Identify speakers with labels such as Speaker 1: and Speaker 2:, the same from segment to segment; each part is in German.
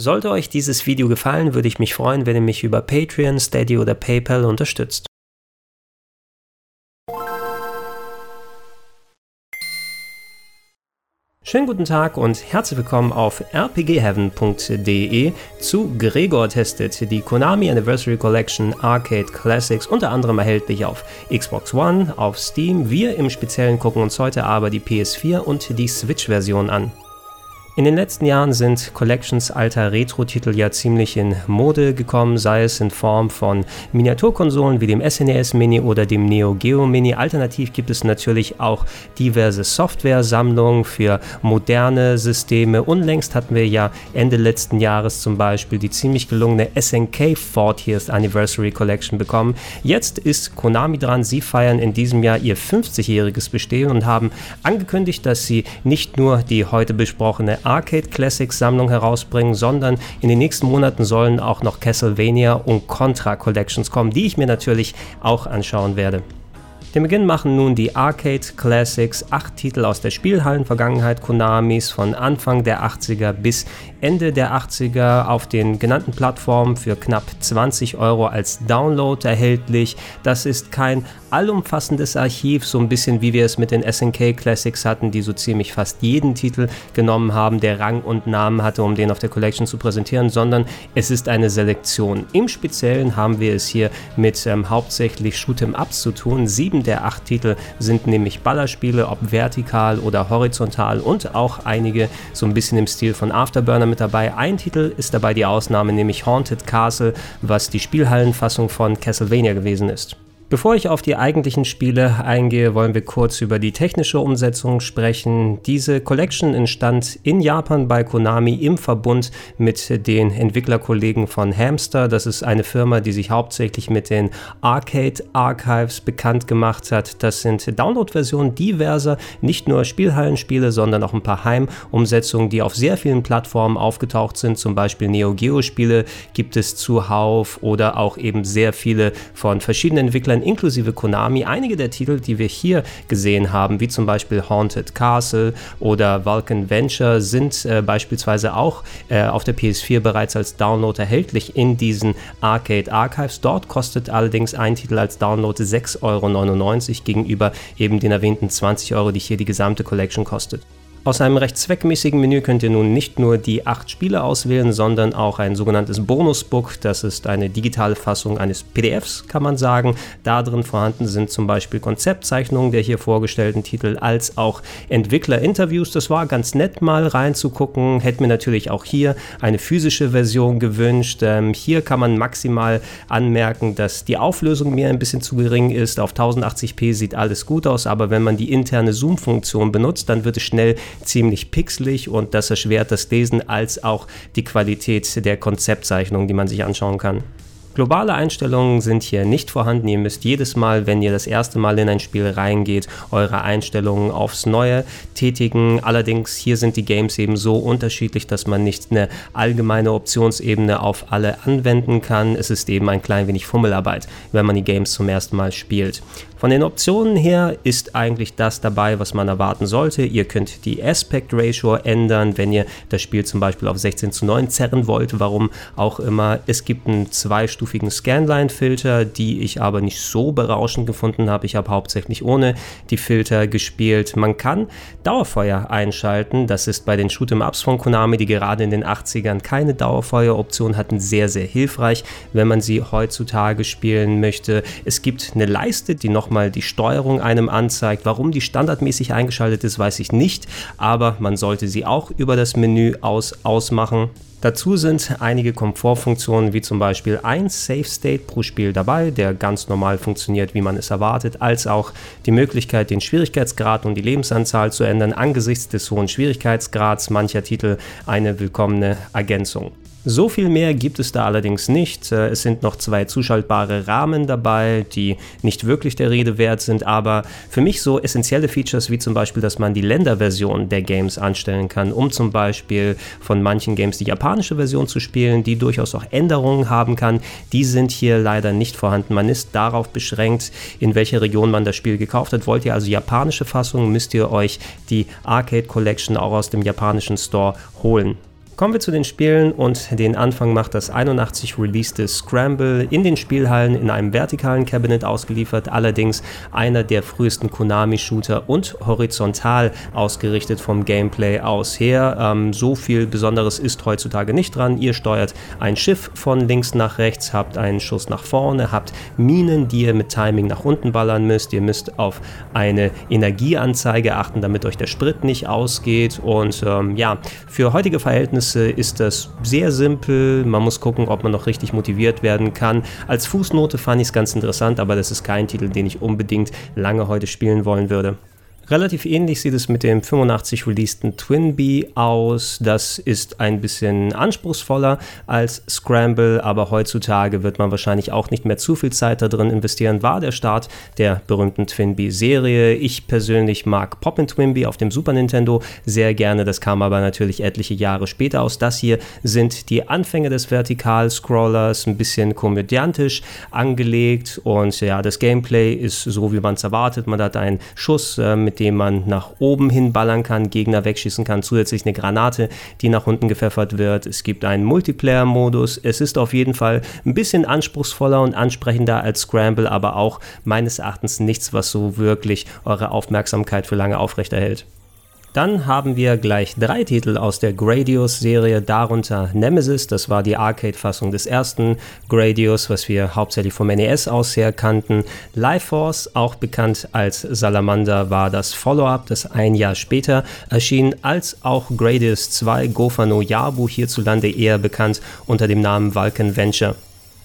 Speaker 1: Sollte euch dieses Video gefallen, würde ich mich freuen, wenn ihr mich über Patreon, Steady oder PayPal unterstützt. Schönen guten Tag und herzlich willkommen auf rpgheaven.de zu Gregor testet, die Konami Anniversary Collection Arcade Classics, unter anderem erhältlich auf Xbox One, auf Steam. Wir im Speziellen gucken uns heute aber die PS4 und die Switch-Version an. In den letzten Jahren sind Collections alter Retro-Titel ja ziemlich in Mode gekommen, sei es in Form von Miniaturkonsolen wie dem SNES e Mini oder dem Neo Geo Mini. Alternativ gibt es natürlich auch diverse Software-Sammlungen für moderne Systeme. Unlängst hatten wir ja Ende letzten Jahres zum Beispiel die ziemlich gelungene SNK 40th Anniversary Collection bekommen. Jetzt ist Konami dran. Sie feiern in diesem Jahr ihr 50-jähriges Bestehen und haben angekündigt, dass sie nicht nur die heute besprochene Arcade Classics Sammlung herausbringen, sondern in den nächsten Monaten sollen auch noch Castlevania und Contra Collections kommen, die ich mir natürlich auch anschauen werde. Den Beginn machen nun die Arcade Classics, acht Titel aus der Spielhallen-Vergangenheit Konamis von Anfang der 80er bis Ende der 80er auf den genannten Plattformen für knapp 20 Euro als Download erhältlich. Das ist kein allumfassendes Archiv, so ein bisschen wie wir es mit den SNK Classics hatten, die so ziemlich fast jeden Titel genommen haben, der Rang und Namen hatte, um den auf der Collection zu präsentieren, sondern es ist eine Selektion. Im Speziellen haben wir es hier mit ähm, hauptsächlich Shoot'em Ups zu tun. Sieben der acht Titel sind nämlich Ballerspiele, ob vertikal oder horizontal und auch einige so ein bisschen im Stil von Afterburner mit dabei. Ein Titel ist dabei die Ausnahme, nämlich Haunted Castle, was die Spielhallenfassung von Castlevania gewesen ist. Bevor ich auf die eigentlichen Spiele eingehe, wollen wir kurz über die technische Umsetzung sprechen. Diese Collection entstand in Japan bei Konami im Verbund mit den Entwicklerkollegen von Hamster. Das ist eine Firma, die sich hauptsächlich mit den Arcade Archives bekannt gemacht hat. Das sind Download-Versionen diverser, nicht nur Spielhallenspiele, sondern auch ein paar Heimumsetzungen, die auf sehr vielen Plattformen aufgetaucht sind. Zum Beispiel Neo Geo Spiele gibt es zuhauf oder auch eben sehr viele von verschiedenen Entwicklern Entwicklern inklusive Konami einige der Titel, die wir hier gesehen haben, wie zum Beispiel Haunted Castle oder Vulcan Venture, sind äh, beispielsweise auch äh, auf der PS4 bereits als Download erhältlich in diesen Arcade Archives. Dort kostet allerdings ein Titel als Download 6,99 Euro gegenüber eben den erwähnten 20 Euro, die hier die gesamte Collection kostet. Aus einem recht zweckmäßigen Menü könnt ihr nun nicht nur die acht Spiele auswählen, sondern auch ein sogenanntes Bonusbook. Das ist eine digitale Fassung eines PDFs, kann man sagen. Da drin vorhanden sind zum Beispiel Konzeptzeichnungen der hier vorgestellten Titel, als auch Entwicklerinterviews. Das war ganz nett mal reinzugucken. Hätte mir natürlich auch hier eine physische Version gewünscht. Ähm, hier kann man maximal anmerken, dass die Auflösung mir ein bisschen zu gering ist. Auf 1080p sieht alles gut aus, aber wenn man die interne Zoom-Funktion benutzt, dann wird es schnell ziemlich pixelig und das erschwert das Lesen als auch die Qualität der Konzeptzeichnung, die man sich anschauen kann. Globale Einstellungen sind hier nicht vorhanden. Ihr müsst jedes Mal, wenn ihr das erste Mal in ein Spiel reingeht, eure Einstellungen aufs Neue tätigen. Allerdings hier sind die Games eben so unterschiedlich, dass man nicht eine allgemeine Optionsebene auf alle anwenden kann. Es ist eben ein klein wenig Fummelarbeit, wenn man die Games zum ersten Mal spielt. Von den Optionen her ist eigentlich das dabei, was man erwarten sollte. Ihr könnt die Aspect Ratio ändern, wenn ihr das Spiel zum Beispiel auf 16 zu 9 zerren wollt, warum auch immer. Es gibt einen zweistufigen Scanline-Filter, die ich aber nicht so berauschend gefunden habe. Ich habe hauptsächlich ohne die Filter gespielt. Man kann Dauerfeuer einschalten. Das ist bei den Shoot'em-Ups von Konami, die gerade in den 80ern keine Dauerfeueroption hatten, sehr, sehr hilfreich, wenn man sie heutzutage spielen möchte. Es gibt eine Leiste, die noch nochmal die Steuerung einem anzeigt. Warum die standardmäßig eingeschaltet ist, weiß ich nicht, aber man sollte sie auch über das Menü aus ausmachen. Dazu sind einige Komfortfunktionen wie zum Beispiel ein Safe State pro Spiel dabei, der ganz normal funktioniert, wie man es erwartet, als auch die Möglichkeit, den Schwierigkeitsgrad und die Lebensanzahl zu ändern. Angesichts des hohen Schwierigkeitsgrads mancher Titel eine willkommene Ergänzung. So viel mehr gibt es da allerdings nicht. Äh, es sind noch zwei zuschaltbare Rahmen dabei, die nicht wirklich der Rede wert sind, aber für mich so essentielle Features wie zum Beispiel, dass man die Länderversion der Games anstellen kann, um zum Beispiel von manchen Games die japanische Version zu spielen, die durchaus auch Änderungen haben kann, die sind hier leider nicht vorhanden. Man ist darauf beschränkt, in welcher Region man das Spiel gekauft hat. Wollt ihr also japanische Fassung, müsst ihr euch die Arcade Collection auch aus dem japanischen Store holen. Kommen wir zu den Spielen und den Anfang macht das 81 releaste Scramble in den Spielhallen in einem vertikalen Cabinet ausgeliefert, allerdings einer der frühesten Konami-Shooter und horizontal ausgerichtet vom Gameplay aus her. Ähm, so viel Besonderes ist heutzutage nicht dran. Ihr steuert ein Schiff von links nach rechts, habt einen Schuss nach vorne, habt Minen, die ihr mit Timing nach unten ballern müsst. Ihr müsst auf eine Energieanzeige achten, damit euch der Sprit nicht ausgeht. Und ähm, ja, für heutige Verhältnisse Ganze ist das sehr simpel. Man muss gucken, ob man noch richtig motiviert werden kann. Als Fußnote fand ich es ganz interessant, aber das ist kein Titel, den ich unbedingt lange heute spielen wollen würde. Relativ ähnlich sieht es mit dem 85 releaseden Twinbee aus. Das ist ein bisschen anspruchsvoller als Scramble, aber heutzutage wird man wahrscheinlich auch nicht mehr zu viel Zeit da drin investieren. War der Start der berühmten Twinbee-Serie. Ich persönlich mag Poppin Twinbee auf dem Super Nintendo sehr gerne. Das kam aber natürlich etliche Jahre später aus. Das hier sind die Anfänge des Vertikal-Scrollers, ein bisschen komödiantisch angelegt und ja, das Gameplay ist so, wie man es erwartet. Man hat einen Schuss äh, mit dem man nach oben hin ballern kann, Gegner wegschießen kann, zusätzlich eine Granate, die nach unten gepfeffert wird. Es gibt einen Multiplayer-Modus. Es ist auf jeden Fall ein bisschen anspruchsvoller und ansprechender als Scramble, aber auch meines Erachtens nichts, was so wirklich eure Aufmerksamkeit für lange aufrechterhält. Dann haben wir gleich drei Titel aus der Gradius-Serie, darunter Nemesis, das war die Arcade-Fassung des ersten Gradius, was wir hauptsächlich vom NES aus her kannten. Life Force, auch bekannt als Salamander, war das Follow-up, das ein Jahr später erschien, als auch Gradius 2 Gofano Yabu, hierzulande eher bekannt unter dem Namen Vulcan Venture.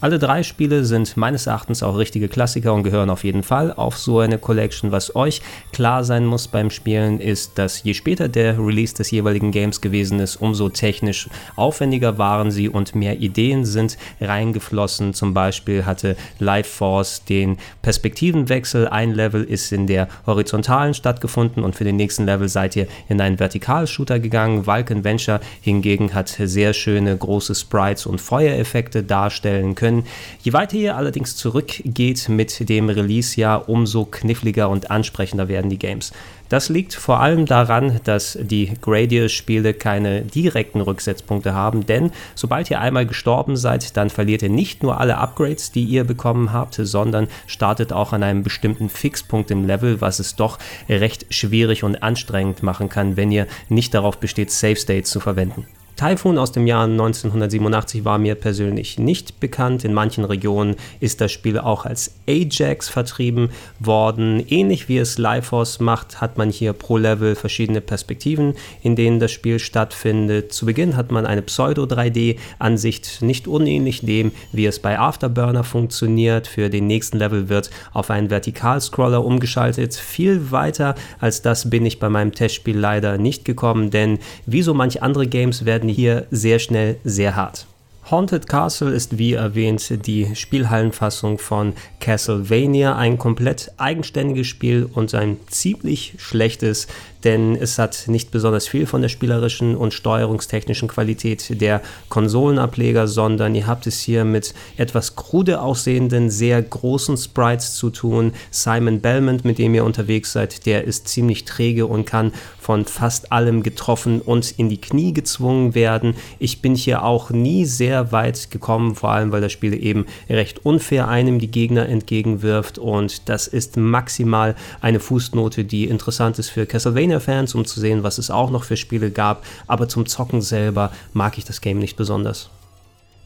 Speaker 1: Alle drei Spiele sind meines Erachtens auch richtige Klassiker und gehören auf jeden Fall auf so eine Collection. Was euch klar sein muss beim Spielen ist, dass je später der Release des jeweiligen Games gewesen ist, umso technisch aufwendiger waren sie und mehr Ideen sind reingeflossen. Zum Beispiel hatte Life Force den Perspektivenwechsel. Ein Level ist in der horizontalen stattgefunden und für den nächsten Level seid ihr in einen Vertikalshooter gegangen. Vulcan Venture hingegen hat sehr schöne große Sprites und Feuereffekte darstellen können können. Je weiter ihr allerdings zurückgeht mit dem Release-Jahr, umso kniffliger und ansprechender werden die Games. Das liegt vor allem daran, dass die Gradius-Spiele keine direkten Rücksetzpunkte haben, denn sobald ihr einmal gestorben seid, dann verliert ihr nicht nur alle Upgrades, die ihr bekommen habt, sondern startet auch an einem bestimmten Fixpunkt im Level, was es doch recht schwierig und anstrengend machen kann, wenn ihr nicht darauf besteht, Save States zu verwenden. Typhoon aus dem Jahr 1987 war mir persönlich nicht bekannt. In manchen Regionen ist das Spiel auch als Ajax vertrieben worden. Ähnlich wie es Lifeforce macht, hat man hier pro Level verschiedene Perspektiven, in denen das Spiel stattfindet. Zu Beginn hat man eine Pseudo-3D-Ansicht, nicht unähnlich dem, wie es bei Afterburner funktioniert. Für den nächsten Level wird auf einen Vertikalscroller umgeschaltet. Viel weiter als das bin ich bei meinem Testspiel leider nicht gekommen, denn wie so manche andere Games werden werden hier sehr schnell sehr hart. Haunted Castle ist wie erwähnt die Spielhallenfassung von Castlevania, ein komplett eigenständiges Spiel und ein ziemlich schlechtes denn es hat nicht besonders viel von der spielerischen und steuerungstechnischen Qualität der Konsolenableger, sondern ihr habt es hier mit etwas krude aussehenden, sehr großen Sprites zu tun. Simon Belmont, mit dem ihr unterwegs seid, der ist ziemlich träge und kann von fast allem getroffen und in die Knie gezwungen werden. Ich bin hier auch nie sehr weit gekommen, vor allem weil das Spiel eben recht unfair einem die Gegner entgegenwirft und das ist maximal eine Fußnote, die interessant ist für Castlevania Castlevania-Fans, um zu sehen, was es auch noch für Spiele gab, aber zum Zocken selber mag ich das Game nicht besonders.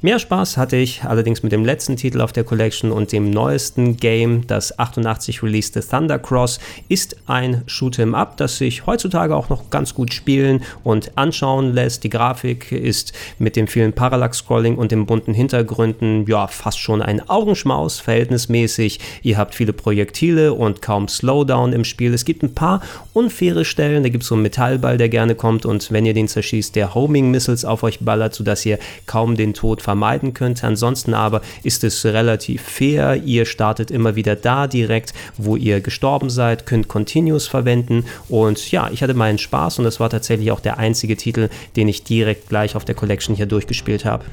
Speaker 1: Mehr Spaß hatte ich allerdings mit dem letzten Titel auf der Collection und dem neuesten Game. Das 88 releaste Thunder Cross ist ein Shoot'em Up, das sich heutzutage auch noch ganz gut spielen und anschauen lässt. Die Grafik ist mit dem vielen Parallax-Scrolling und den bunten Hintergründen ja fast schon ein Augenschmaus verhältnismäßig. Ihr habt viele Projektile und kaum Slowdown im Spiel. Es gibt ein paar unfaire Stellen. Da gibt es so einen Metallball, der gerne kommt und wenn ihr den zerschießt, der Homing-Missiles auf euch ballert, sodass ihr kaum den Tod verliert vermeiden könnte. Ansonsten aber ist es relativ fair. Ihr startet immer wieder da direkt, wo ihr gestorben seid, könnt Continuous verwenden und ja, ich hatte meinen Spaß und das war tatsächlich auch der einzige Titel, den ich direkt gleich auf der Collection hier durchgespielt habe.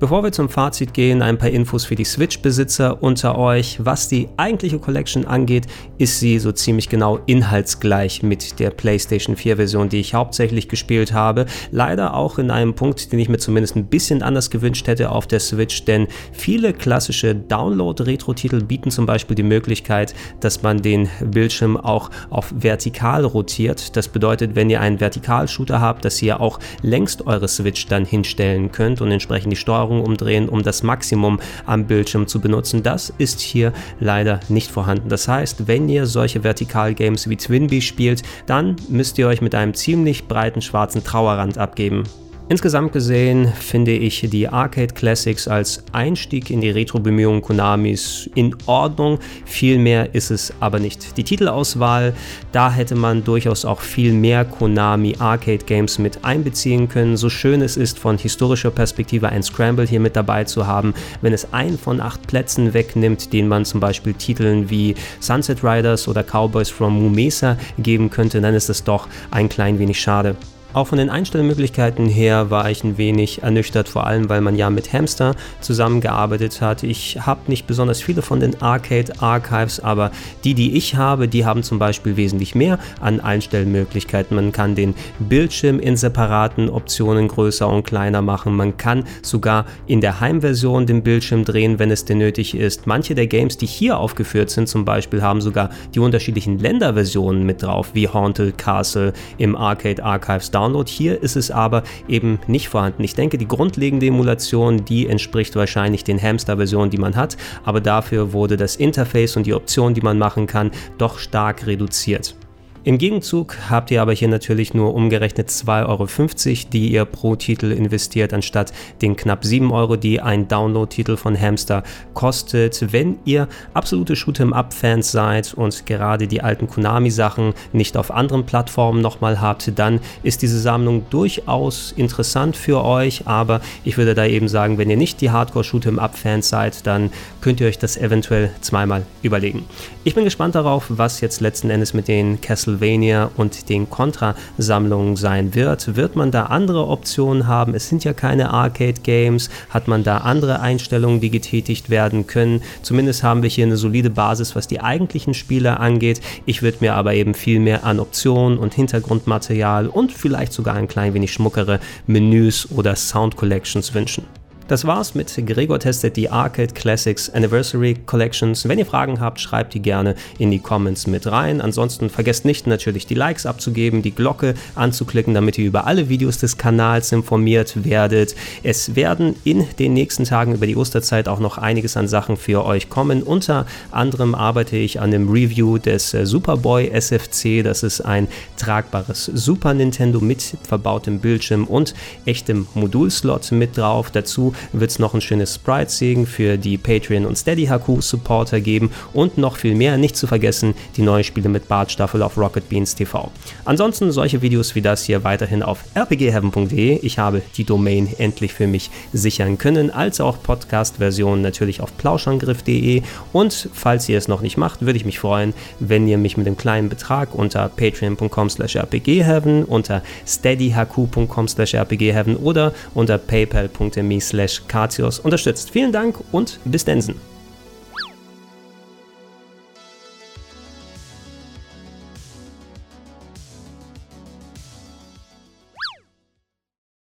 Speaker 1: Bevor wir zum Fazit gehen, ein paar Infos für die Switch-Besitzer unter euch. Was die eigentliche Collection angeht, ist sie so ziemlich genau inhaltsgleich mit der PlayStation 4-Version, die ich hauptsächlich gespielt habe. Leider auch in einem Punkt, den ich mir zumindest ein bisschen anders gewünscht hätte auf der Switch, denn viele klassische Download-Retro-Titel bieten zum Beispiel die Möglichkeit, dass man den Bildschirm auch auf vertikal rotiert. Das bedeutet, wenn ihr einen Vertikalshooter habt, dass ihr auch längst eure Switch dann hinstellen könnt und entsprechend die Steuerung Steuerung umdrehen, um das Maximum am Bildschirm zu benutzen. Das ist hier leider nicht vorhanden. Das heißt, wenn ihr solche Vertikal-Games wie Twinbee spielt, dann müsst ihr euch mit einem ziemlich breiten schwarzen Trauerrand abgeben. Insgesamt gesehen finde ich die Arcade Classics als Einstieg in die Retro-Bemühungen Konamis in Ordnung. Viel mehr ist es aber nicht. Die Titelauswahl, da hätte man durchaus auch viel mehr Konami Arcade Games mit einbeziehen können. So schön es ist, von historischer Perspektive ein Scramble hier mit dabei zu haben, wenn es einen von acht Plätzen wegnimmt, den man zum Beispiel Titeln wie Sunset Riders oder Cowboys from Mumesa geben könnte, dann ist es doch ein klein wenig schade. Auch von den Einstellmöglichkeiten her war ich ein wenig ernüchtert, vor allem weil man ja mit Hamster zusammengearbeitet hat. Ich habe nicht besonders viele von den Arcade Archives, aber die, die ich habe, die haben zum Beispiel wesentlich mehr an Einstellmöglichkeiten. Man kann den Bildschirm in separaten Optionen größer und kleiner machen. Man kann sogar in der Heimversion den Bildschirm drehen, wenn es denn nötig ist. Manche der Games, die hier aufgeführt sind, zum Beispiel, haben sogar die unterschiedlichen Länderversionen mit drauf, wie Haunted Castle im Arcade Archives Download. Hier ist es aber eben nicht vorhanden. Ich denke, die grundlegende Emulation, die entspricht wahrscheinlich den Hamster-Versionen, die man hat, aber dafür wurde das Interface und die Optionen, die man machen kann, doch stark reduziert. Im Gegenzug habt ihr aber hier natürlich nur umgerechnet 2,50 Euro, die ihr pro Titel investiert, anstatt den knapp 7 Euro, die ein Download-Titel von Hamster kostet. Wenn ihr absolute Shoot'em-up-Fans seid und gerade die alten Konami-Sachen nicht auf anderen Plattformen nochmal habt, dann ist diese Sammlung durchaus interessant für euch, aber ich würde da eben sagen, wenn ihr nicht die Hardcore-Shoot'em-up-Fans seid, dann könnt ihr euch das eventuell zweimal überlegen. Ich bin gespannt darauf, was jetzt letzten Endes mit den Castle Castlevania und den Contra-Sammlungen sein wird. Wird man da andere Optionen haben? Es sind ja keine Arcade-Games. Hat man da andere Einstellungen, die getätigt werden können? Zumindest haben wir hier eine solide Basis, was die eigentlichen Spiele angeht. Ich würde mir aber eben viel mehr an Optionen und Hintergrundmaterial und vielleicht sogar ein klein wenig schmuckere Menüs oder Sound Collections wünschen. Das war's mit Gregor testet die Arcade Classics Anniversary Collections. Wenn ihr Fragen habt, schreibt die gerne in die Comments mit rein. Ansonsten vergesst nicht natürlich die Likes abzugeben, die Glocke anzuklicken, damit ihr über alle Videos des Kanals informiert werdet. Es werden in den nächsten Tagen über die Osterzeit auch noch einiges an Sachen für euch kommen. Unter anderem arbeite ich an dem Review des Superboy SFC. Das ist ein tragbares Super Nintendo mit verbautem Bildschirm und echtem Modulslot mit drauf. Dazu wird es noch ein schönes Sprite-Segen für die Patreon- und Steady-HQ-Supporter geben und noch viel mehr. Nicht zu vergessen, die neuen Spiele mit Bartstaffel auf Rocket Beans TV. Ansonsten solche Videos wie das hier weiterhin auf rpgheaven.de. Ich habe die Domain endlich für mich sichern können, als auch Podcast-Versionen natürlich auf plauschangriff.de. Und falls ihr es noch nicht macht, würde ich mich freuen, wenn ihr mich mit dem kleinen Betrag unter patreon.com slash rpgheaven, unter steadyhq.com slash rpgheaven oder unter paypal.me slash Katios unterstützt. Vielen Dank und bis Densen.